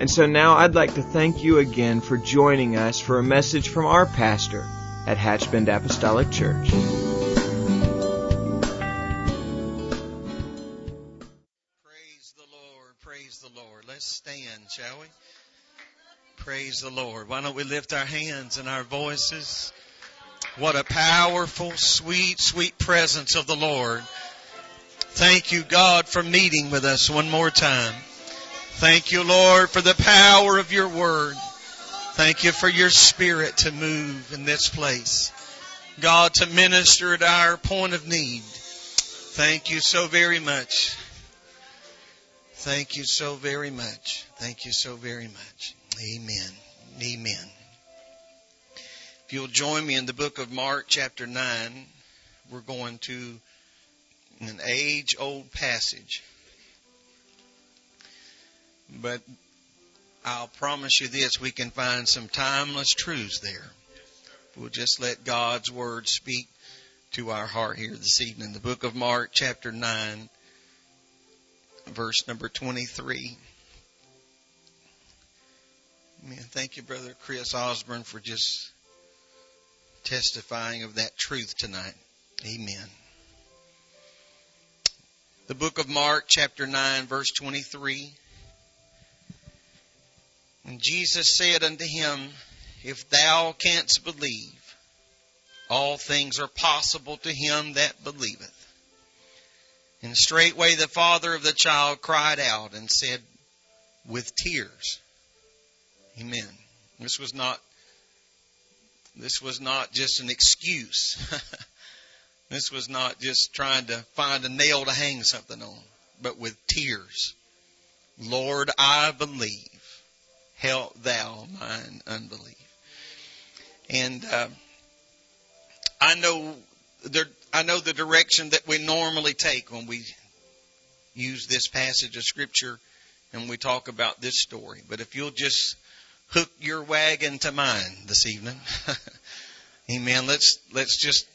And so now I'd like to thank you again for joining us for a message from our pastor at Hatchbend Apostolic Church. Praise the Lord. Praise the Lord. Let's stand, shall we? Praise the Lord. Why don't we lift our hands and our voices? What a powerful, sweet, sweet presence of the Lord. Thank you, God, for meeting with us one more time. Thank you, Lord, for the power of your word. Thank you for your spirit to move in this place. God, to minister at our point of need. Thank you so very much. Thank you so very much. Thank you so very much. Amen. Amen. If you'll join me in the book of Mark, chapter 9, we're going to an age old passage. But I'll promise you this, we can find some timeless truths there. We'll just let God's word speak to our heart here this evening. The book of Mark, chapter 9, verse number 23. Man, thank you, Brother Chris Osborne, for just testifying of that truth tonight. Amen. The book of Mark, chapter 9, verse 23. And Jesus said unto him, If thou canst believe, all things are possible to him that believeth. And straightway the father of the child cried out and said, with tears, Amen. This was not, this was not just an excuse. this was not just trying to find a nail to hang something on, but with tears. Lord, I believe help thou mine unbelief. And uh, I know the I know the direction that we normally take when we use this passage of scripture and we talk about this story. But if you'll just hook your wagon to mine this evening, Amen. Let's let's just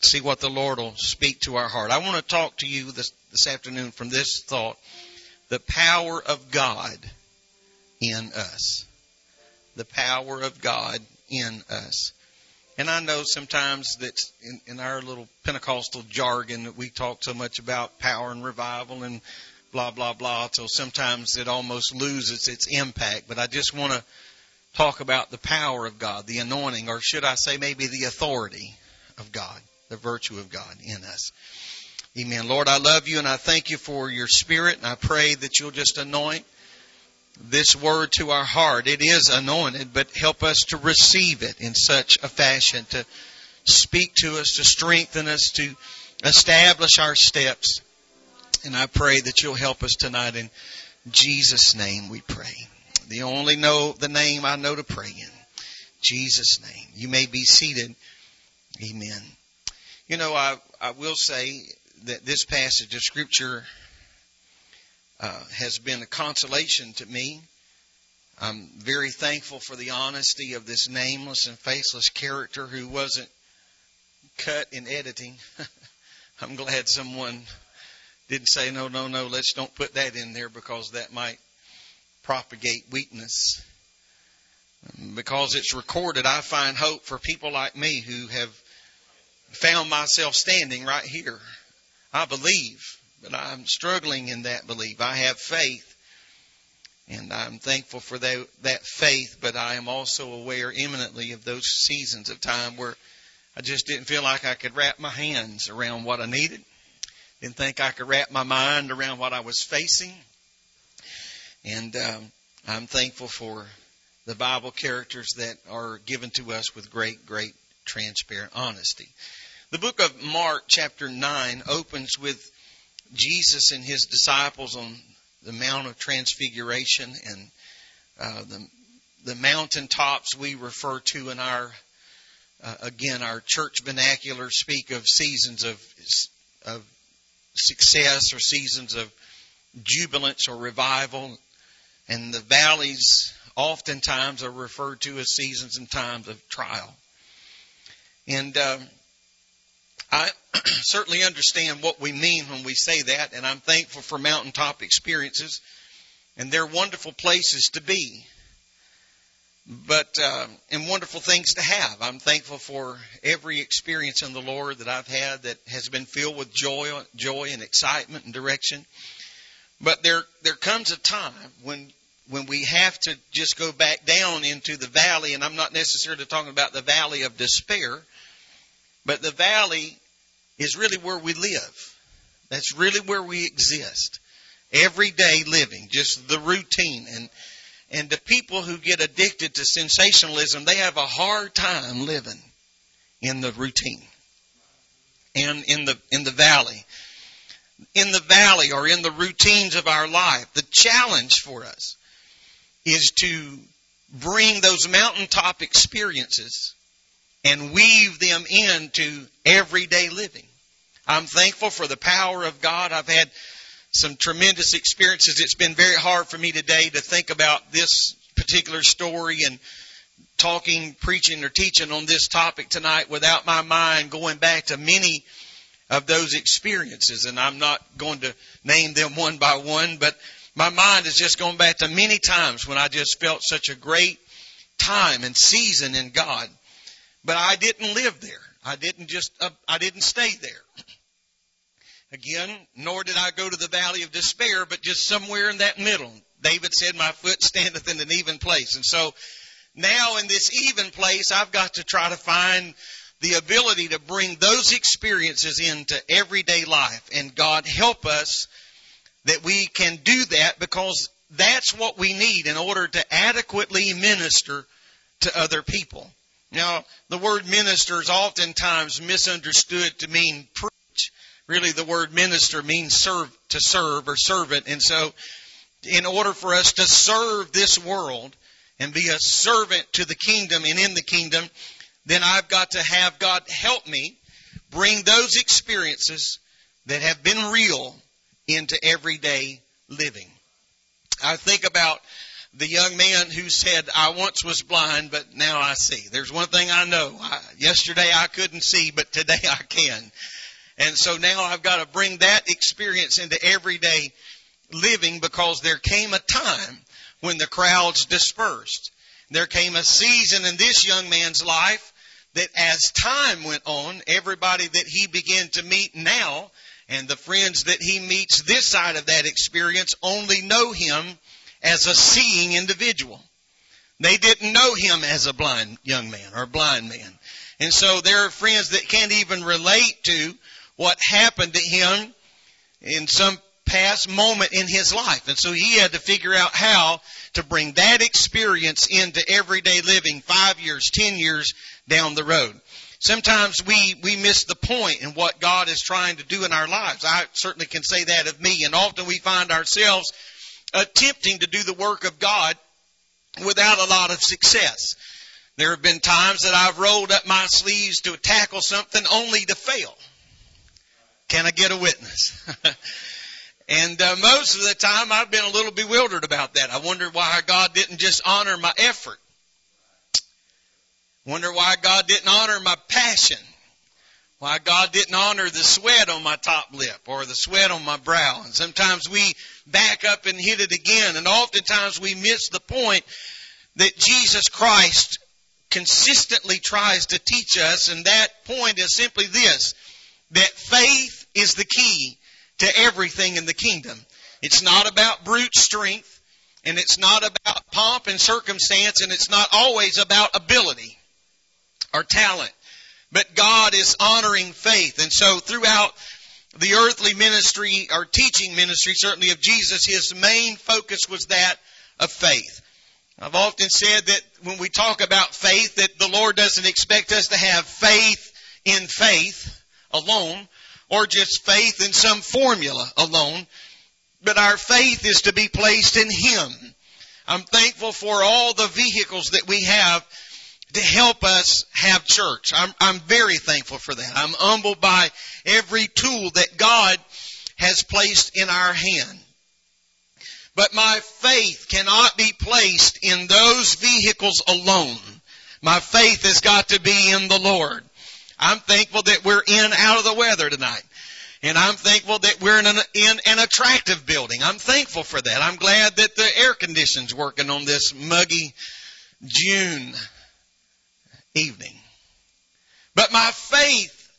see what the Lord will speak to our heart. I want to talk to you this this afternoon from this thought: the power of God in us. The power of God in us. And I know sometimes that in, in our little Pentecostal jargon that we talk so much about power and revival and blah, blah, blah, so sometimes it almost loses its impact. But I just want to talk about the power of God, the anointing, or should I say maybe the authority of God, the virtue of God in us. Amen. Lord, I love you and I thank you for your spirit and I pray that you'll just anoint this word to our heart. It is anointed, but help us to receive it in such a fashion to speak to us, to strengthen us, to establish our steps. And I pray that you'll help us tonight in Jesus' name we pray. The only know the name I know to pray in. Jesus' name. You may be seated. Amen. You know, I, I will say that this passage of scripture uh, has been a consolation to me. I'm very thankful for the honesty of this nameless and faceless character who wasn't cut in editing. I'm glad someone didn't say, no, no, no, let's don't put that in there because that might propagate weakness. Because it's recorded, I find hope for people like me who have found myself standing right here. I believe but I'm struggling in that belief. I have faith, and I'm thankful for that, that faith, but I am also aware imminently of those seasons of time where I just didn't feel like I could wrap my hands around what I needed. Didn't think I could wrap my mind around what I was facing. And um, I'm thankful for the Bible characters that are given to us with great, great transparent honesty. The book of Mark, chapter 9, opens with Jesus and his disciples on the Mount of Transfiguration, and uh, the the mountaintops we refer to in our uh, again our church vernacular speak of seasons of of success or seasons of jubilance or revival, and the valleys oftentimes are referred to as seasons and times of trial. And uh, I certainly understand what we mean when we say that, and I'm thankful for mountaintop experiences, and they're wonderful places to be. But uh, and wonderful things to have. I'm thankful for every experience in the Lord that I've had that has been filled with joy, joy and excitement and direction. But there there comes a time when when we have to just go back down into the valley, and I'm not necessarily talking about the valley of despair, but the valley is really where we live. That's really where we exist. Everyday living, just the routine. And, and the people who get addicted to sensationalism, they have a hard time living in the routine and in the, in the valley. In the valley or in the routines of our life, the challenge for us is to bring those mountaintop experiences and weave them into everyday living. I'm thankful for the power of God. I've had some tremendous experiences. It's been very hard for me today to think about this particular story and talking, preaching, or teaching on this topic tonight without my mind going back to many of those experiences. And I'm not going to name them one by one, but my mind is just going back to many times when I just felt such a great time and season in God. But I didn't live there. I didn't just, uh, I didn't stay there. Again, nor did I go to the valley of despair, but just somewhere in that middle. David said, my foot standeth in an even place. And so now in this even place, I've got to try to find the ability to bring those experiences into everyday life. And God help us that we can do that because that's what we need in order to adequately minister to other people. Now, the word minister is oftentimes misunderstood to mean preach. Really, the word minister means serve, to serve or servant. And so, in order for us to serve this world and be a servant to the kingdom and in the kingdom, then I've got to have God help me bring those experiences that have been real into everyday living. I think about the young man who said, I once was blind, but now I see. There's one thing I know. I, yesterday I couldn't see, but today I can. And so now I've got to bring that experience into everyday living because there came a time when the crowds dispersed. There came a season in this young man's life that as time went on, everybody that he began to meet now and the friends that he meets this side of that experience only know him as a seeing individual. They didn't know him as a blind young man or blind man. And so there are friends that can't even relate to what happened to him in some past moment in his life. And so he had to figure out how to bring that experience into everyday living five years, ten years down the road. Sometimes we, we miss the point in what God is trying to do in our lives. I certainly can say that of me. And often we find ourselves attempting to do the work of God without a lot of success. There have been times that I've rolled up my sleeves to tackle something only to fail. Can I get a witness? and uh, most of the time I've been a little bewildered about that. I wonder why God didn't just honor my effort. Wonder why God didn't honor my passion. Why God didn't honor the sweat on my top lip or the sweat on my brow. And sometimes we back up and hit it again. And oftentimes we miss the point that Jesus Christ consistently tries to teach us. And that point is simply this, that faith is the key to everything in the kingdom. It's not about brute strength and it's not about pomp and circumstance and it's not always about ability or talent. But God is honoring faith. And so throughout the earthly ministry or teaching ministry, certainly of Jesus, his main focus was that of faith. I've often said that when we talk about faith, that the Lord doesn't expect us to have faith in faith alone, or just faith in some formula alone, but our faith is to be placed in Him. I'm thankful for all the vehicles that we have to help us have church. I'm, I'm very thankful for that. I'm humbled by every tool that God has placed in our hand. But my faith cannot be placed in those vehicles alone. My faith has got to be in the Lord. I'm thankful that we're in out of the weather tonight. And I'm thankful that we're in an, in an attractive building. I'm thankful for that. I'm glad that the air conditioning's working on this muggy June evening. But my faith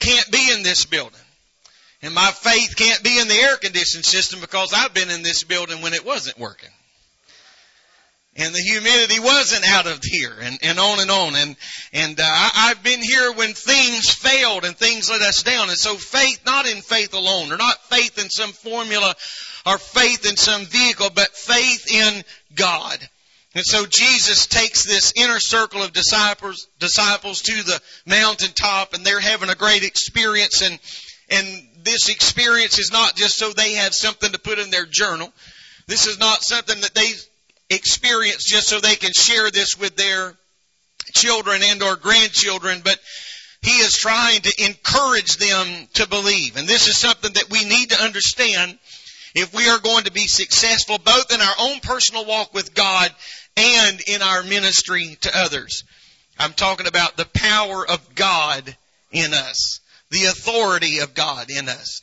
can't be in this building. And my faith can't be in the air conditioning system because I've been in this building when it wasn't working. And the humidity wasn't out of here and, and on and on. And, and, uh, I, I've been here when things failed and things let us down. And so faith, not in faith alone, or not faith in some formula or faith in some vehicle, but faith in God. And so Jesus takes this inner circle of disciples, disciples to the mountaintop and they're having a great experience and, and this experience is not just so they have something to put in their journal. This is not something that they experience just so they can share this with their children and or grandchildren, but he is trying to encourage them to believe. And this is something that we need to understand if we are going to be successful both in our own personal walk with God and in our ministry to others. I'm talking about the power of God in us, the authority of God in us.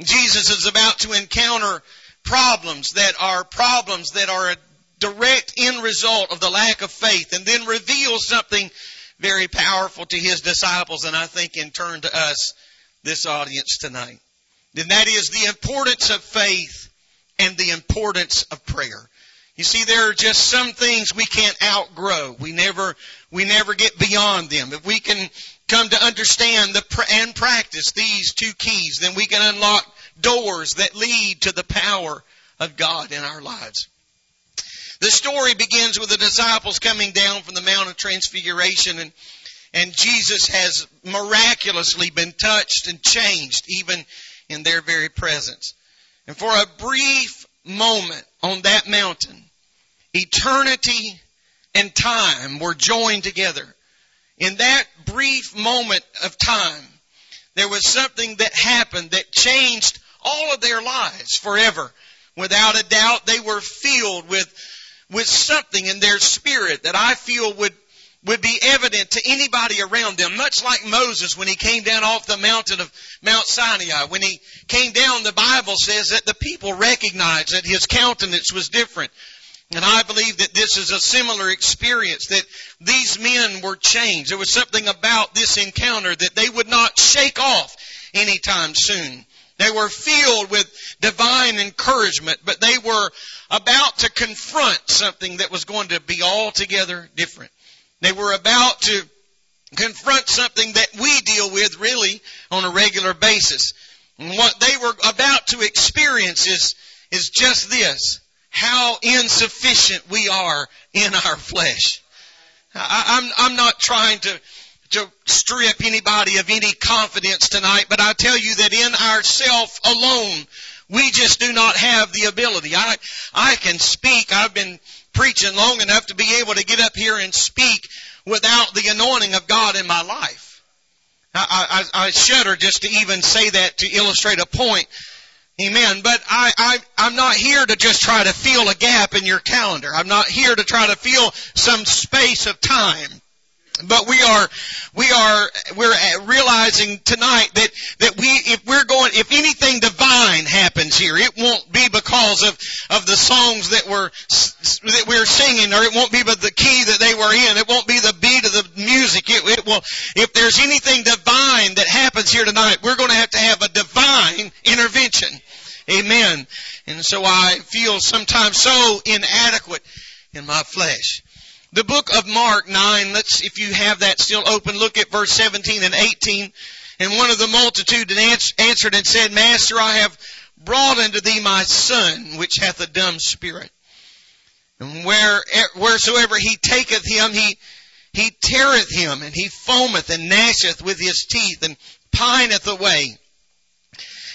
Jesus is about to encounter problems that are problems that are a direct end result of the lack of faith and then reveal something very powerful to his disciples and I think in turn to us, this audience tonight. And that is the importance of faith and the importance of prayer. You see, there are just some things we can't outgrow. We never, we never get beyond them. If we can come to understand the, and practice these two keys, then we can unlock doors that lead to the power of God in our lives. The story begins with the disciples coming down from the Mount of Transfiguration and, and Jesus has miraculously been touched and changed even in their very presence. And for a brief moment on that mountain, eternity and time were joined together. In that brief moment of time, there was something that happened that changed all of their lives forever. Without a doubt, they were filled with, with something in their spirit that I feel would, would be evident to anybody around them, much like Moses when he came down off the mountain of Mount Sinai. When he came down, the Bible says that the people recognized that his countenance was different and I believe that this is a similar experience, that these men were changed. There was something about this encounter that they would not shake off anytime soon. They were filled with divine encouragement, but they were about to confront something that was going to be altogether different. They were about to confront something that we deal with really on a regular basis. And what they were about to experience is, is just this how insufficient we are in our flesh. I, am I'm, I'm not trying to, to strip anybody of any confidence tonight, but I tell you that in ourself alone, we just do not have the ability. I, I can speak. I've been preaching long enough to be able to get up here and speak without the anointing of God in my life. I, I, I shudder just to even say that to illustrate a point Amen. But I, I, I'm not here to just try to fill a gap in your calendar. I'm not here to try to fill some space of time. But we are, we are, we're realizing tonight that, that we, if we're going, if anything divine happens here, it won't be because of, of the songs that we're, that we're singing, or it won't be but the key that they were in. It won't be the beat of the music. It, it will, if there's anything divine that happens here tonight, we're going to have to have a divine intervention. Amen. And so I feel sometimes so inadequate in my flesh. The book of Mark 9, let's, if you have that still open, look at verse 17 and 18. And one of the multitude answered and said, Master, I have brought unto thee my son, which hath a dumb spirit. And where, wheresoever he taketh him, he, he teareth him, and he foameth and gnasheth with his teeth, and pineth away.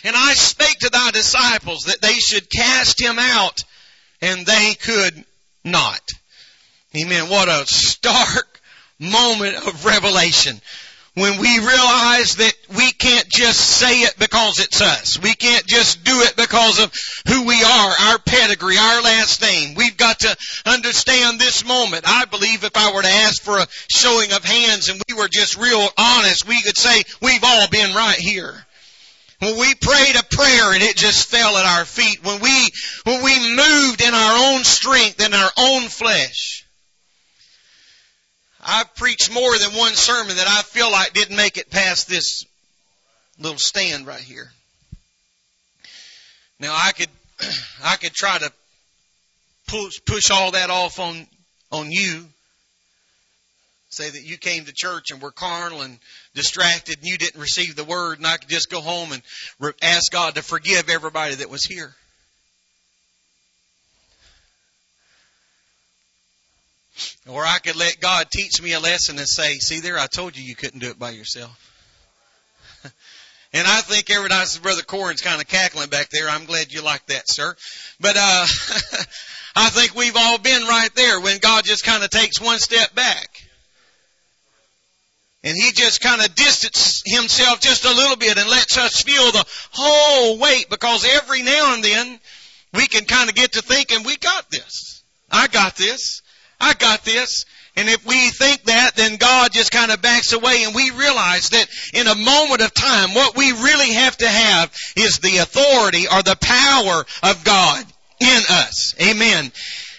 And I spake to thy disciples that they should cast him out, and they could not. Amen. What a stark moment of revelation when we realize that we can't just say it because it's us. We can't just do it because of who we are, our pedigree, our last name. We've got to understand this moment. I believe if I were to ask for a showing of hands and we were just real honest, we could say we've all been right here. When we prayed a prayer and it just fell at our feet. When we, when we moved in our own strength, in our own flesh. I've preached more than one sermon that I feel like didn't make it past this little stand right here. Now I could, I could try to push, push all that off on, on you. Say that you came to church and were carnal and distracted and you didn't receive the word and I could just go home and ask God to forgive everybody that was here. Or I could let God teach me a lesson and say, see there, I told you you couldn't do it by yourself. and I think every time Brother Corin's kind of cackling back there. I'm glad you like that, sir. But, uh, I think we've all been right there when God just kind of takes one step back. And he just kind of distances himself just a little bit and lets us feel the whole weight because every now and then we can kind of get to thinking, we got this. I got this. I got this. And if we think that, then God just kind of backs away and we realize that in a moment of time, what we really have to have is the authority or the power of God in us. Amen.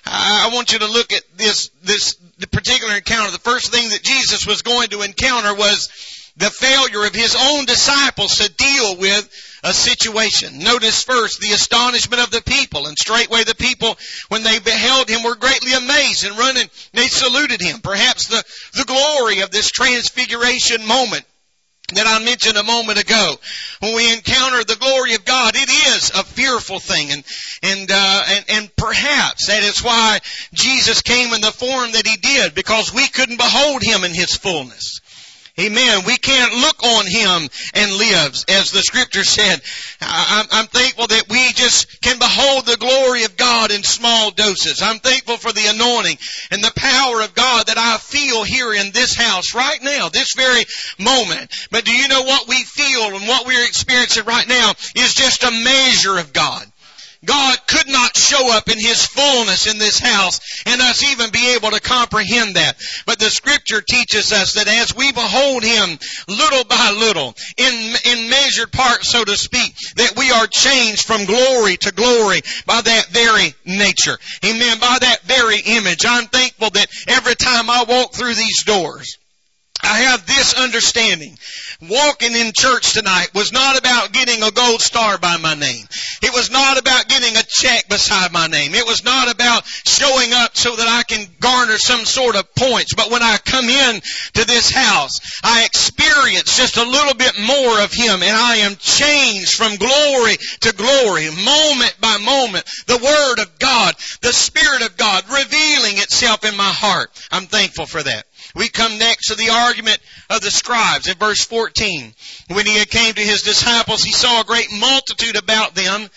I want you to look at this, this particular encounter. The first thing that Jesus was going to encounter was the failure of his own disciples to deal with a situation. Notice first the astonishment of the people, and straightway the people, when they beheld him, were greatly amazed and running, they saluted him. Perhaps the, the glory of this transfiguration moment that I mentioned a moment ago. When we encounter the glory of God, it is a fearful thing, and and uh, and and perhaps that is why Jesus came in the form that he did, because we couldn't behold him in his fullness. Amen. We can't look on Him and live, as the scripture said. I'm thankful that we just can behold the glory of God in small doses. I'm thankful for the anointing and the power of God that I feel here in this house right now, this very moment. But do you know what we feel and what we're experiencing right now is just a measure of God. God could not show up in His fullness in this house and us even be able to comprehend that. But the scripture teaches us that as we behold Him little by little, in, in measured part, so to speak, that we are changed from glory to glory by that very nature. Amen. By that very image. I'm thankful that every time I walk through these doors, I have this understanding. Walking in church tonight was not about getting a gold star by my name. It was not about getting a check beside my name. It was not about showing up so that I can garner some sort of points. But when I come in to this house, I experience just a little bit more of Him and I am changed from glory to glory, moment by moment. The Word of God, the Spirit of God revealing itself in my heart. I'm thankful for that. We come next to the argument of the scribes in verse 14. When he came to his disciples, he saw a great multitude about them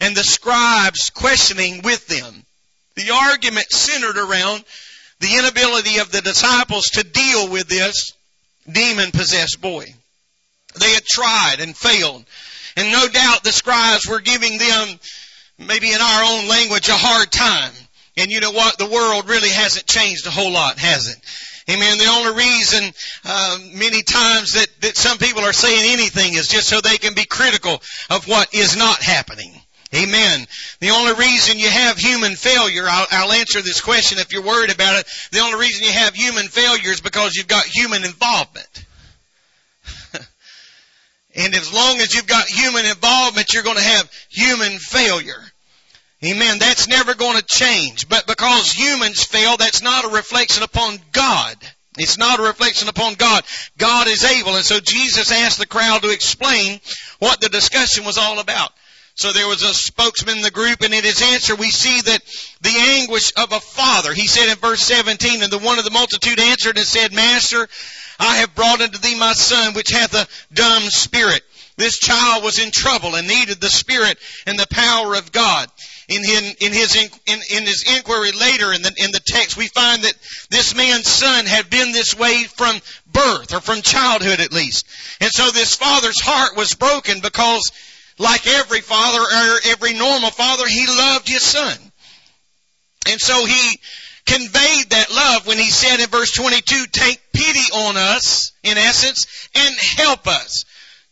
and the scribes questioning with them. The argument centered around the inability of the disciples to deal with this demon possessed boy. They had tried and failed. And no doubt the scribes were giving them, maybe in our own language, a hard time. And you know what? The world really hasn't changed a whole lot, has it? Amen. The only reason uh, many times that, that some people are saying anything is just so they can be critical of what is not happening. Amen. The only reason you have human failure, I'll, I'll, answer this question if you're worried about it. The only reason you have human failure is because you've got human involvement. and as long as you've got human involvement, you're going to have human failure. Amen. That's never going to change. But because humans fail, that's not a reflection upon God. It's not a reflection upon God. God is able. And so Jesus asked the crowd to explain what the discussion was all about. So there was a spokesman in the group and in his answer we see that the anguish of a father. He said in verse 17, and the one of the multitude answered and said, Master, I have brought unto thee my son which hath a dumb spirit. this child was in trouble and needed the Spirit and the power of God. In his, in his, in, in his inquiry later in the, in the text, we find that this man's son had been this way from birth, or from childhood at least. And so this father's heart was broken because like every father or every normal father, he loved his son. And so he conveyed that love when he said in verse 22, take pity on us, in essence, and help us.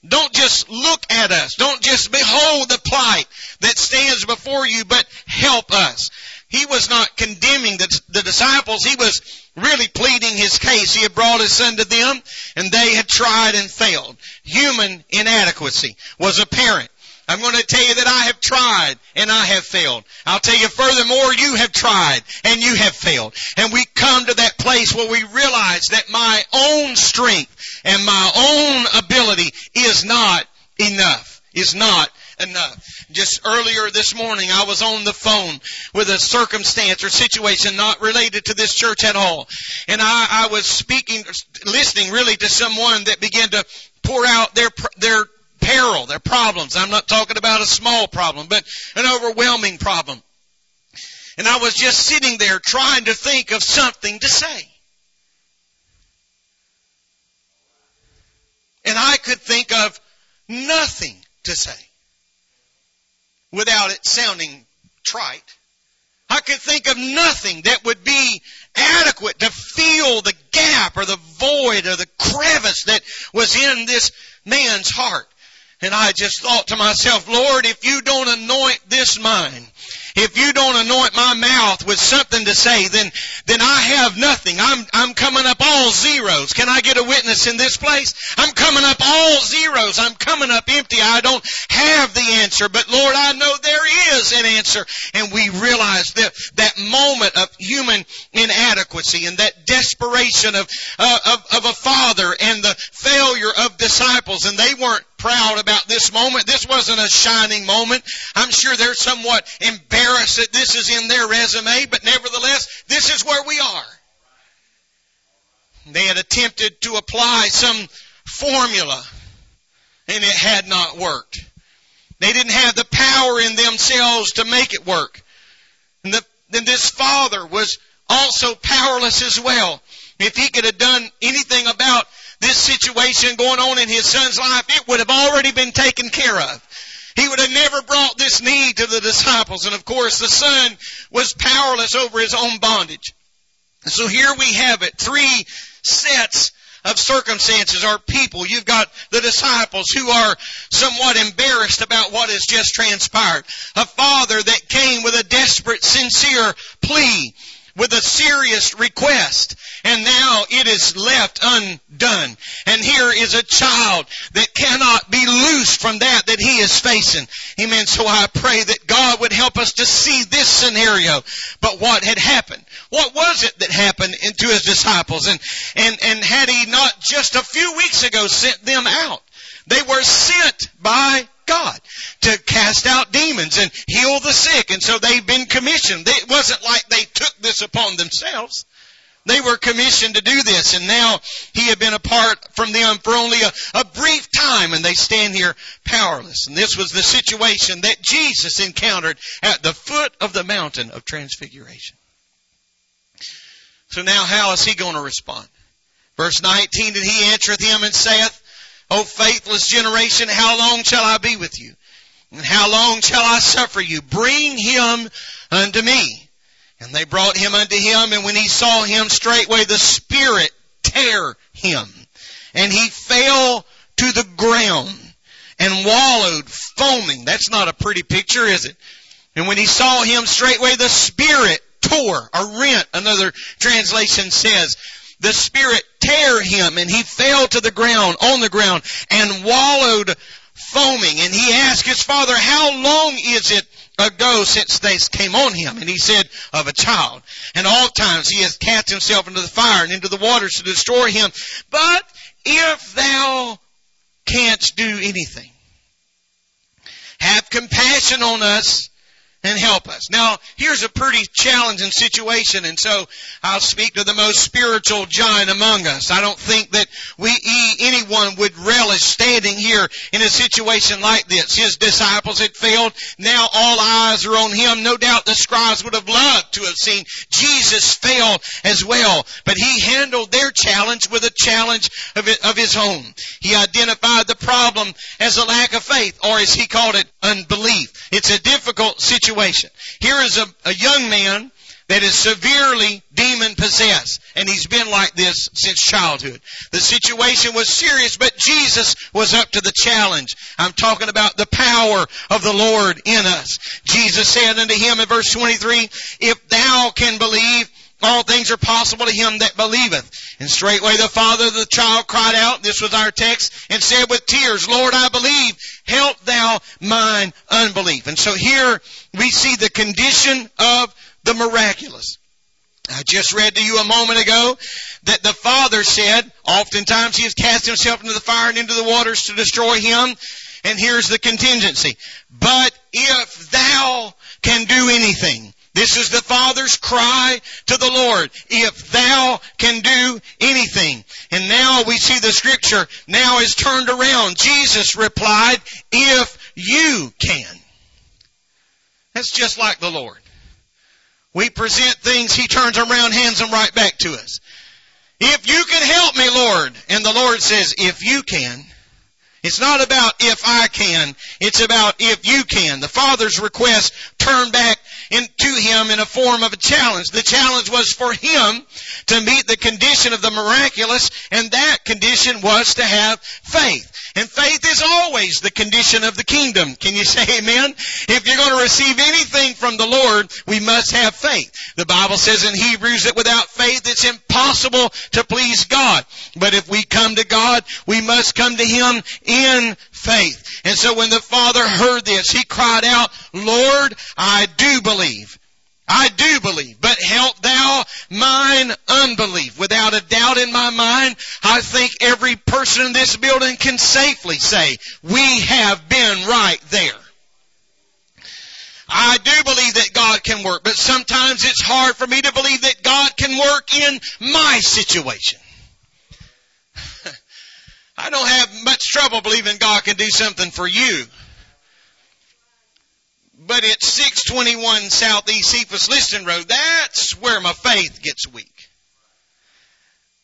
Don't just look at us. Don't just behold the plight that stands before you, but help us. He was not condemning the, the, disciples. He was really pleading his case. He had brought his son to them and they had tried and failed. Human inadequacy was apparent. I'm going to tell you that I have tried and I have failed. I'll tell you furthermore, you have tried and you have failed. And we come to that place where we realize that my own strength and my own ability is not enough. Is not enough. Just earlier this morning, I was on the phone with a circumstance or situation not related to this church at all. And I, I was speaking, listening really to someone that began to pour out their, their peril, their problems. I'm not talking about a small problem, but an overwhelming problem. And I was just sitting there trying to think of something to say. And I could think of nothing to say without it sounding trite. I could think of nothing that would be adequate to fill the gap or the void or the crevice that was in this man's heart. And I just thought to myself, Lord, if you don't anoint this mind, if you don't anoint my mouth with something to say, then, then I have nothing. I'm, I'm coming up all zeros. Can I get a witness in this place? I'm coming up all zeros. I'm coming up empty. I don't have the answer, but Lord, I know there is an answer. And we realize that, that moment of human inadequacy and that desperation of, uh, of, of a father and the failure of disciples, and they weren't proud about this moment. This wasn't a shining moment. I'm sure they're somewhat embarrassed that this is in their resume, but nevertheless, this is where we are. They had attempted to apply some formula and it had not worked. They didn't have the power in themselves to make it work. And the, then this father was also powerless as well. If he could have done anything about this situation going on in his son's life, it would have already been taken care of. He would have never brought this need to the disciples. And of course, the son was powerless over his own bondage. So here we have it. Three sets of circumstances or people. You've got the disciples who are somewhat embarrassed about what has just transpired. A father that came with a desperate, sincere plea with a serious request and now it is left undone. And here is a child that cannot be loosed from that that he is facing. Amen. So I pray that God would help us to see this scenario. But what had happened? What was it that happened to his disciples? And, and, and had he not just a few weeks ago sent them out? They were sent by God to cast out demons and heal the sick. And so they've been commissioned. It wasn't like they took this upon themselves. They were commissioned to do this and now he had been apart from them for only a, a, brief time and they stand here powerless. And this was the situation that Jesus encountered at the foot of the mountain of transfiguration. So now how is he going to respond? Verse 19, and he answereth him and saith, O faithless generation, how long shall I be with you? And how long shall I suffer you? Bring him unto me. And they brought him unto him, and when he saw him straightway the Spirit tear him. And he fell to the ground and wallowed foaming. That's not a pretty picture, is it? And when he saw him straightway the Spirit tore or rent, another translation says, the Spirit tear him and he fell to the ground, on the ground, and wallowed foaming. And he asked his father, how long is it ago since they came on him? And he said, of a child. And all times he has cast himself into the fire and into the waters to destroy him. But if thou canst do anything, have compassion on us and help us. Now, here's a pretty challenging situation, and so I'll speak to the most spiritual giant among us. I don't think that we, anyone would relish standing here in a situation like this. His disciples had failed. Now all eyes are on him. No doubt the scribes would have loved to have seen Jesus fail as well, but he handled their challenge with a challenge of, his own. He identified the problem as a lack of faith, or as he called it, unbelief. It's a difficult situation. Here is a, a young man that is severely demon possessed. And he's been like this since childhood. The situation was serious, but Jesus was up to the challenge. I'm talking about the power of the Lord in us. Jesus said unto him in verse 23, If thou can believe, all things are possible to him that believeth. And straightway the father of the child cried out, this was our text, and said with tears, Lord, I believe, help thou mine unbelief. And so here we see the condition of the miraculous. I just read to you a moment ago that the Father said, oftentimes He has cast Himself into the fire and into the waters to destroy him. And here's the contingency. But if thou can do anything, this is the Father's cry to the Lord. If thou can do anything. And now we see the scripture now is turned around. Jesus replied, if you can. That's just like the Lord. We present things, He turns around, hands them right back to us. If you can help me, Lord. And the Lord says, if you can. It's not about if I can. It's about if you can. The Father's request turned back into him in a form of a challenge. The challenge was for him to meet the condition of the miraculous, and that condition was to have faith. And faith is always the condition of the kingdom. Can you say amen? If you're going to receive anything from the Lord, we must have faith. The Bible says in Hebrews that without faith it's impossible to please God. But if we come to God, we must come to Him in faith. And so when the Father heard this, He cried out, Lord, I do believe. I do believe, but help thou mine unbelief. Without a doubt in my mind, I think every person in this building can safely say, we have been right there. I do believe that God can work, but sometimes it's hard for me to believe that God can work in my situation. I don't have much trouble believing God can do something for you but it's 621 Southeast Cephas Liston Road. That's where my faith gets weak.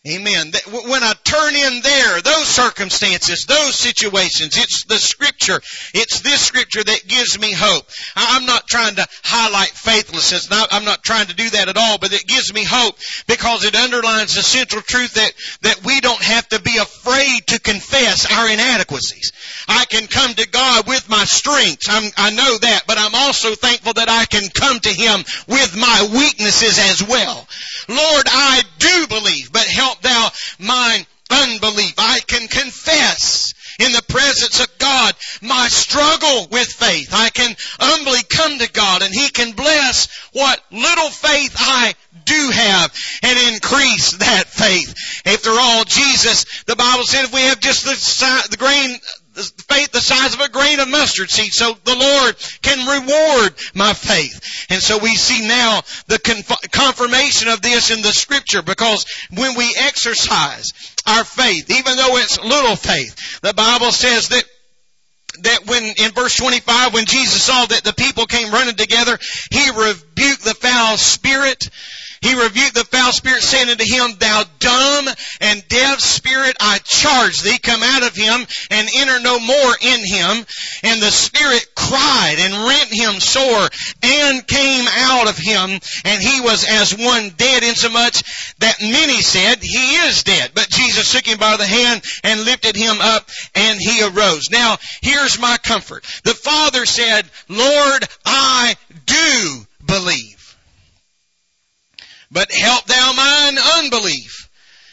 Amen. When I turn in there, those circumstances, those situations, it's the scripture, it's this scripture that gives me hope. I'm not trying to highlight faithlessness, I'm not trying to do that at all, but it gives me hope because it underlines the central truth that, that we don't have to be afraid to confess our inadequacies. I can come to God with my strengths. I'm, I know that, but I'm also thankful that I can come to Him with my weaknesses as well. Lord, I do believe, but help thou mine unbelief. I can confess in the presence of God my struggle with faith. I can humbly come to God and He can bless what little faith I do have and increase that faith. After all, Jesus, the Bible said if we have just the, the grain faith the size of a grain of mustard seed. So the Lord can reward my faith. And so we see now the confirmation of this in the scripture because when we exercise our faith, even though it's little faith, the Bible says that that when in verse 25 when Jesus saw that the people came running together he rebuked the foul spirit he rebuked the foul spirit, saying unto him, Thou dumb and deaf spirit, I charge thee, come out of him and enter no more in him. And the spirit cried and rent him sore and came out of him, and he was as one dead, insomuch that many said, He is dead. But Jesus took him by the hand and lifted him up, and he arose. Now, here's my comfort. The Father said, Lord, I do believe but help thou mine unbelief.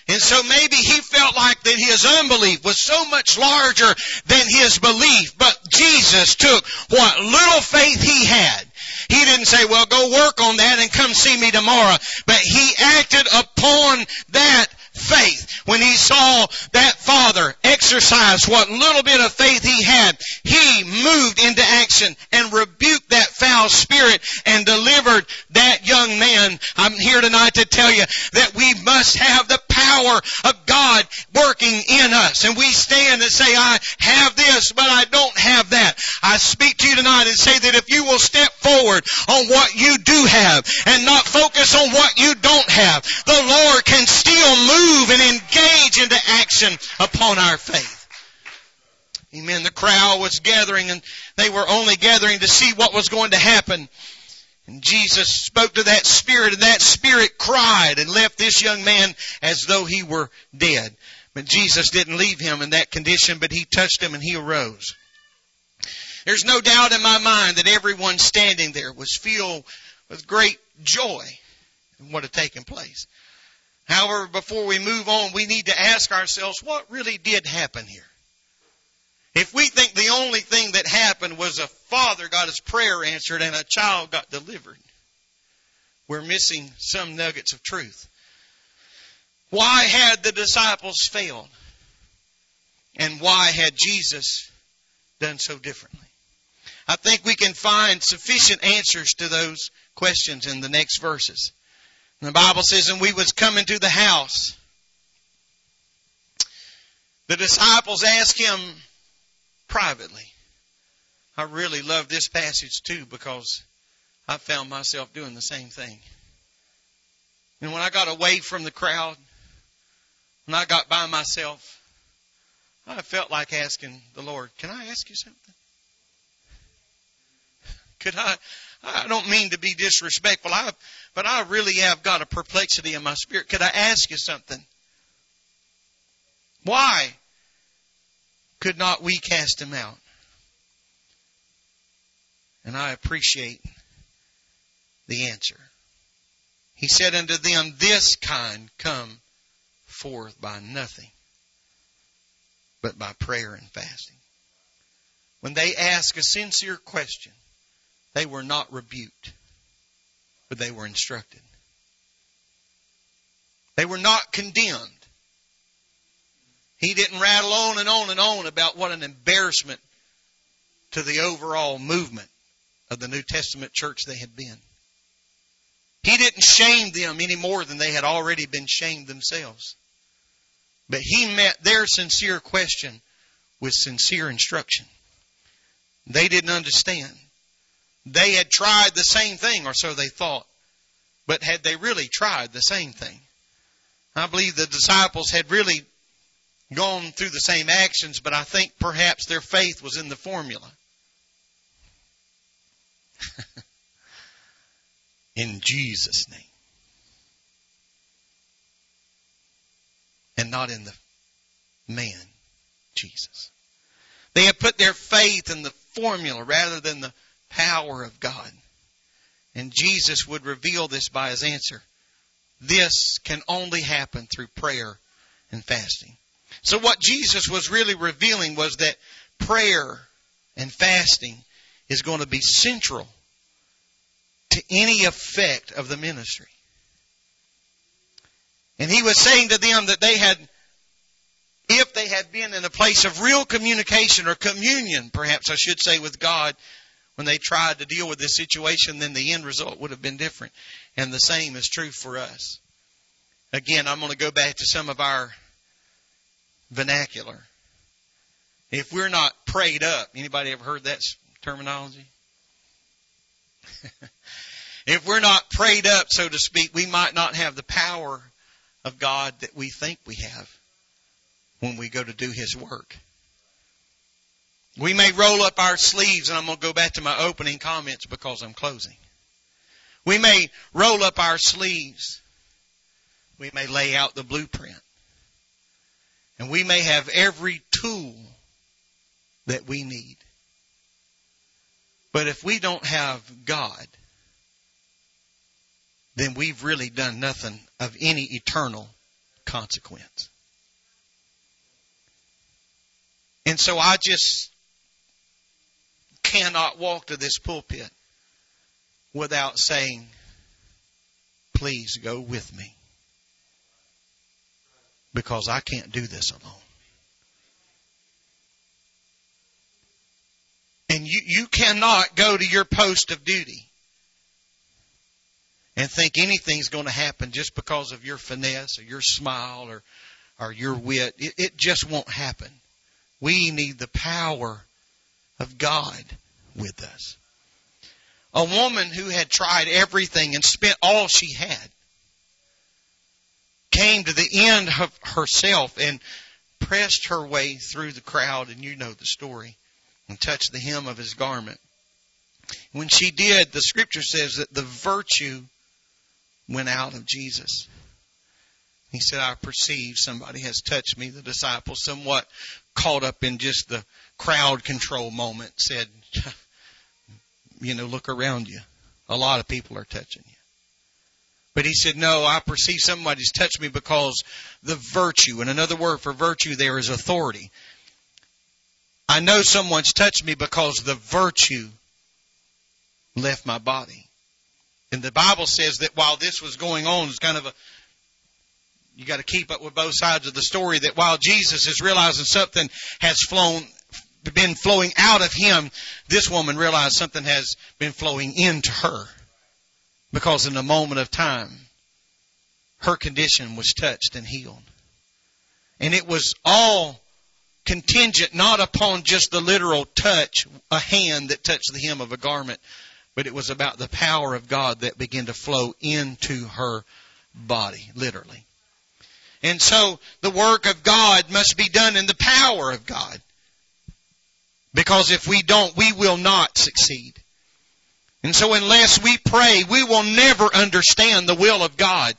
And so maybe he felt like that his unbelief was so much larger than his belief, but Jesus took what little faith he had. He didn't say, well, go work on that and come see me tomorrow, but he acted upon that faith. When he saw that father exercise what little bit of faith he had, he moved into action and rebuked that foul spirit and delivered that young man. I'm here tonight to tell you that we must have the power of God working in us. And we stand and say, I have this, but I don't have that. I speak to you tonight and say that if you will step forward on what you do have and not focus on what you don't have, the Lord can still move and engage into action upon our faith. Amen. The crowd was gathering and they were only gathering to see what was going to happen. And Jesus spoke to that spirit and that spirit cried and left this young man as though he were dead. But Jesus didn't leave him in that condition, but he touched him and he arose. There's no doubt in my mind that everyone standing there was filled with great joy in what had taken place. However, before we move on, we need to ask ourselves what really did happen here. If we think the only thing that happened was a father got his prayer answered and a child got delivered, we're missing some nuggets of truth. Why had the disciples failed? And why had Jesus done so differently? I think we can find sufficient answers to those questions in the next verses. And the Bible says, and we was coming to the house. The disciples asked him, privately. I really love this passage too because I found myself doing the same thing. And when I got away from the crowd, when I got by myself, I felt like asking the Lord, can I ask you something? Could I, I don't mean to be disrespectful, I, but I really have got a perplexity in my spirit. Could I ask you something? Why could not we cast him out? And I appreciate the answer. He said unto them, This kind come forth by nothing but by prayer and fasting. When they ask a sincere question, they were not rebuked, but they were instructed. They were not condemned, he didn't rattle on and on and on about what an embarrassment to the overall movement of the New Testament church they had been. He didn't shame them any more than they had already been shamed themselves. But he met their sincere question with sincere instruction. They didn't understand. They had tried the same thing, or so they thought. But had they really tried the same thing? I believe the disciples had really gone through the same actions, but I think perhaps their faith was in the formula. in Jesus' name. And not in the man, Jesus. They have put their faith in the formula rather than the power of God. And Jesus would reveal this by his answer. This can only happen through prayer and fasting. So what Jesus was really revealing was that prayer and fasting is going to be central to any effect of the ministry. And he was saying to them that they had, if they had been in a place of real communication or communion, perhaps I should say, with God, when they tried to deal with this situation, then the end result would have been different. And the same is true for us. Again, I'm going to go back to some of our vernacular. If we're not prayed up, anybody ever heard that terminology? if we're not prayed up, so to speak, we might not have the power of God that we think we have when we go to do His work. We may roll up our sleeves, and I'm going to go back to my opening comments because I'm closing. We may roll up our sleeves. We may lay out the blueprint. And we may have every tool that we need. But if we don't have God, then we've really done nothing of any eternal consequence. And so I just cannot walk to this pulpit without saying, please go with me because I can't do this alone. And you, you cannot go to your post of duty and think anything's going to happen just because of your finesse or your smile or, or your wit. It, it just won't happen. We need the power of God with us. A woman who had tried everything and spent all she had came to the end of herself and pressed her way through the crowd, and you know the story, and touched the hem of his garment. When she did, the scripture says that the virtue went out of Jesus. He said, I perceive somebody has touched me. The disciple, somewhat caught up in just the crowd control moment, said, you know, look around you. A lot of people are touching you. But he said, no, I perceive somebody's touched me because the virtue, and another word for virtue there is authority. I know someone's touched me because the virtue left my body. And the Bible says that while this was going on, it's kind of a, you got to keep up with both sides of the story that while Jesus is realizing something has flown, been flowing out of him, this woman realized something has been flowing into her. Because in a moment of time, her condition was touched and healed. And it was all contingent not upon just the literal touch, a hand that touched the hem of a garment, but it was about the power of God that began to flow into her body, literally. And so the work of God must be done in the power of God. Because if we don't, we will not succeed. And so unless we pray, we will never understand the will of God.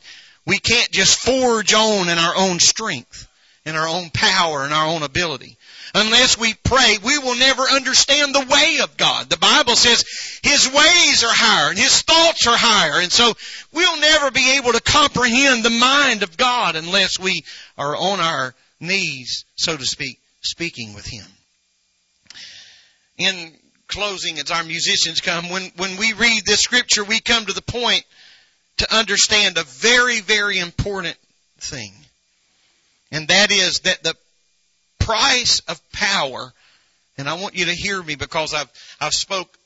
We can't just forge on in our own strength, in our own power, in our own ability. Unless we pray, we will never understand the way of God. The Bible says His ways are higher and His thoughts are higher. And so we'll never be able to comprehend the mind of God unless we are on our knees, so to speak, speaking with Him. In closing as our musicians come, when, when we read this scripture, we come to the point to understand a very, very important thing. And that is that the price of power, and I want you to hear me because I've, I've spoke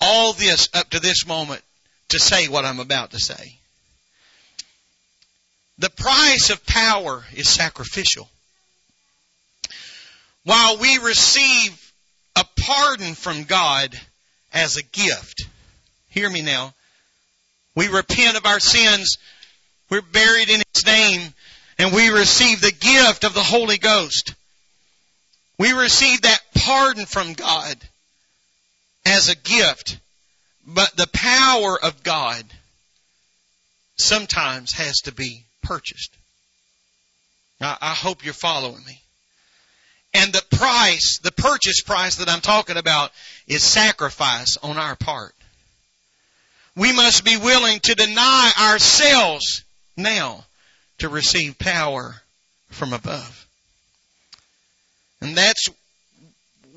all this up to this moment to say what I'm about to say. The price of power is sacrificial. While we receive a pardon from God as a gift. Hear me now. We repent of our sins. We're buried in His name and we receive the gift of the Holy Ghost. We receive that pardon from God as a gift. But the power of God sometimes has to be purchased. Now, I hope you're following me. And the price, the purchase price that I'm talking about is sacrifice on our part. We must be willing to deny ourselves now to receive power from above. And that's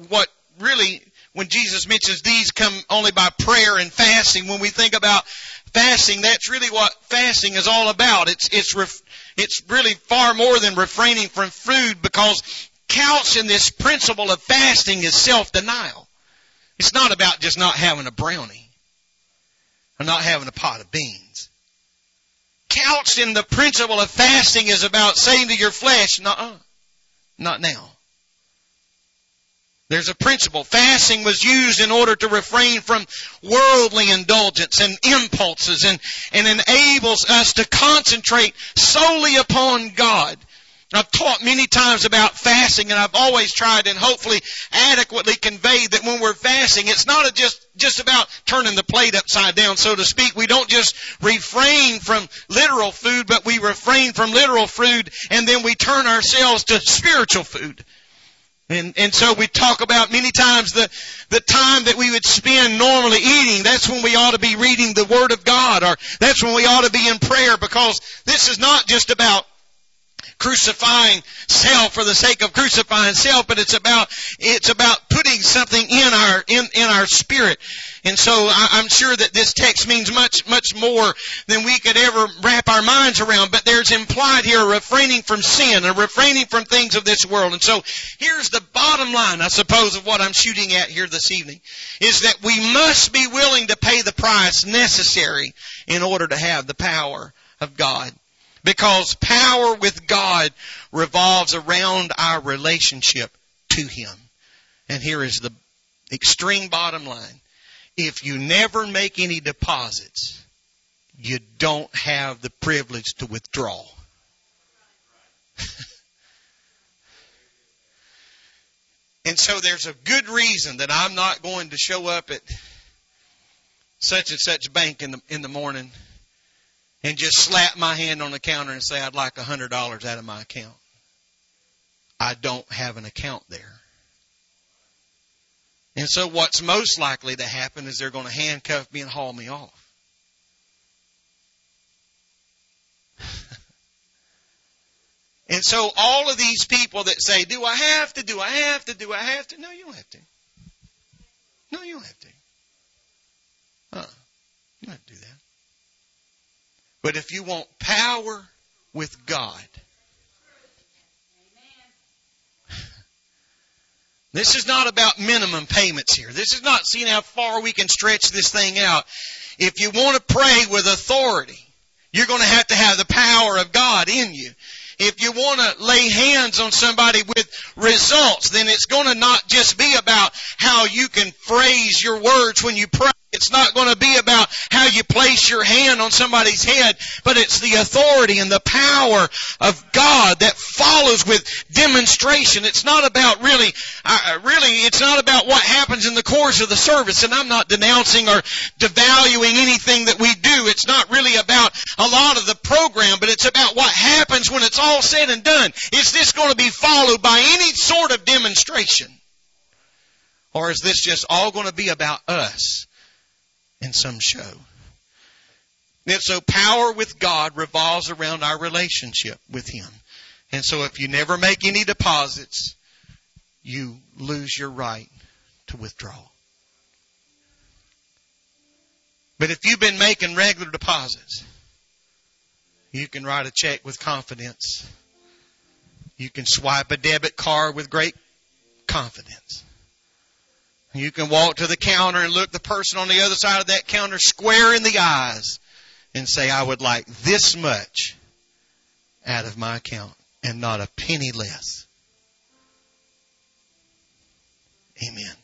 what really, when Jesus mentions these come only by prayer and fasting, when we think about fasting, that's really what fasting is all about. It's, it's, it's really far more than refraining from food because couched in this principle of fasting is self-denial. It's not about just not having a brownie or not having a pot of beans. Couched in the principle of fasting is about saying to your flesh, no, not now. There's a principle. Fasting was used in order to refrain from worldly indulgence and impulses and, and enables us to concentrate solely upon God. I've taught many times about fasting and I've always tried and hopefully adequately conveyed that when we're fasting, it's not just, just about turning the plate upside down, so to speak. We don't just refrain from literal food, but we refrain from literal food and then we turn ourselves to spiritual food. And, and so we talk about many times the, the time that we would spend normally eating. That's when we ought to be reading the Word of God or that's when we ought to be in prayer because this is not just about crucifying self for the sake of crucifying self, but it's about, it's about putting something in our, in, in our spirit. And so I, I'm sure that this text means much, much more than we could ever wrap our minds around, but there's implied here a refraining from sin, a refraining from things of this world. And so here's the bottom line, I suppose, of what I'm shooting at here this evening, is that we must be willing to pay the price necessary in order to have the power of God. Because power with God revolves around our relationship to Him. And here is the extreme bottom line. If you never make any deposits, you don't have the privilege to withdraw. and so there's a good reason that I'm not going to show up at such and such bank in the in the morning and just slap my hand on the counter and say, I'd like a hundred dollars out of my account. I don't have an account there. And so what's most likely to happen is they're going to handcuff me and haul me off. and so all of these people that say, do I have to, do I have to, do I have to? No, you don't have to. No, you don't have to. Huh. You don't have to do that. But if you want power with God, This is not about minimum payments here. This is not seeing how far we can stretch this thing out. If you want to pray with authority, you're going to have to have the power of God in you. If you want to lay hands on somebody with results, then it's going to not just be about how you can phrase your words when you pray. It's not going to be about how you place your hand on somebody's head, but it's the authority and the power of God that follows with demonstration. It's not about really, uh, really, it's not about what happens in the course of the service. And I'm not denouncing or devaluing anything that we do. It's not really about a lot of the program, but it's about what happens when it's all said and done. Is this going to be followed by any sort of demonstration? Or is this just all going to be about us? And some show. And so power with God revolves around our relationship with Him. And so if you never make any deposits, you lose your right to withdraw. But if you've been making regular deposits, you can write a check with confidence. You can swipe a debit card with great confidence. You can walk to the counter and look the person on the other side of that counter square in the eyes and say, I would like this much out of my account and not a penny less. Amen.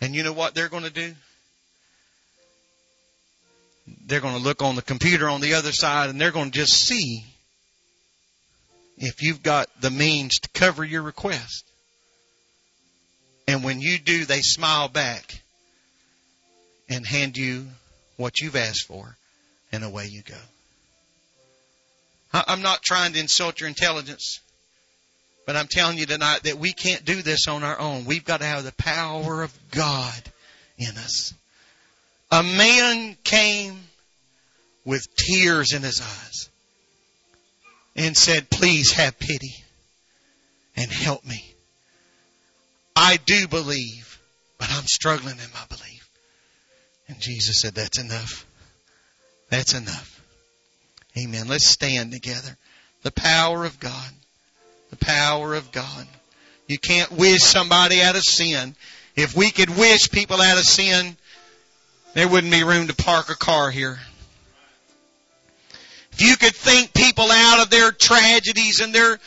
And you know what they're going to do? They're going to look on the computer on the other side and they're going to just see if you've got the means to cover your request. And when you do, they smile back and hand you what you've asked for, and away you go. I'm not trying to insult your intelligence, but I'm telling you tonight that we can't do this on our own. We've got to have the power of God in us. A man came with tears in his eyes and said, Please have pity and help me. I do believe, but I'm struggling in my belief. And Jesus said, That's enough. That's enough. Amen. Let's stand together. The power of God. The power of God. You can't wish somebody out of sin. If we could wish people out of sin, there wouldn't be room to park a car here. If you could think people out of their tragedies and their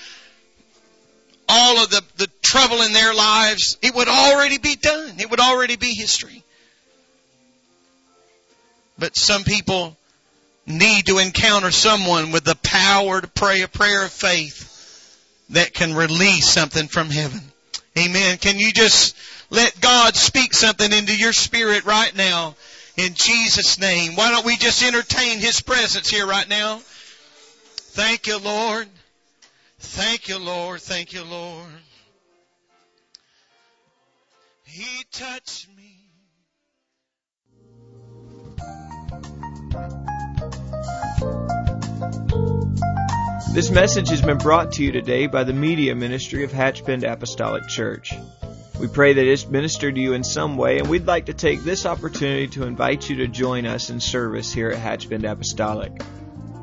all of the, the trouble in their lives, it would already be done. It would already be history. But some people need to encounter someone with the power to pray a prayer of faith that can release something from heaven. Amen. Can you just let God speak something into your spirit right now in Jesus' name? Why don't we just entertain His presence here right now? Thank you, Lord. Thank you, Lord. Thank you, Lord. He touched me. This message has been brought to you today by the media ministry of Hatchbend Apostolic Church. We pray that it's ministered to you in some way, and we'd like to take this opportunity to invite you to join us in service here at Hatchbend Apostolic.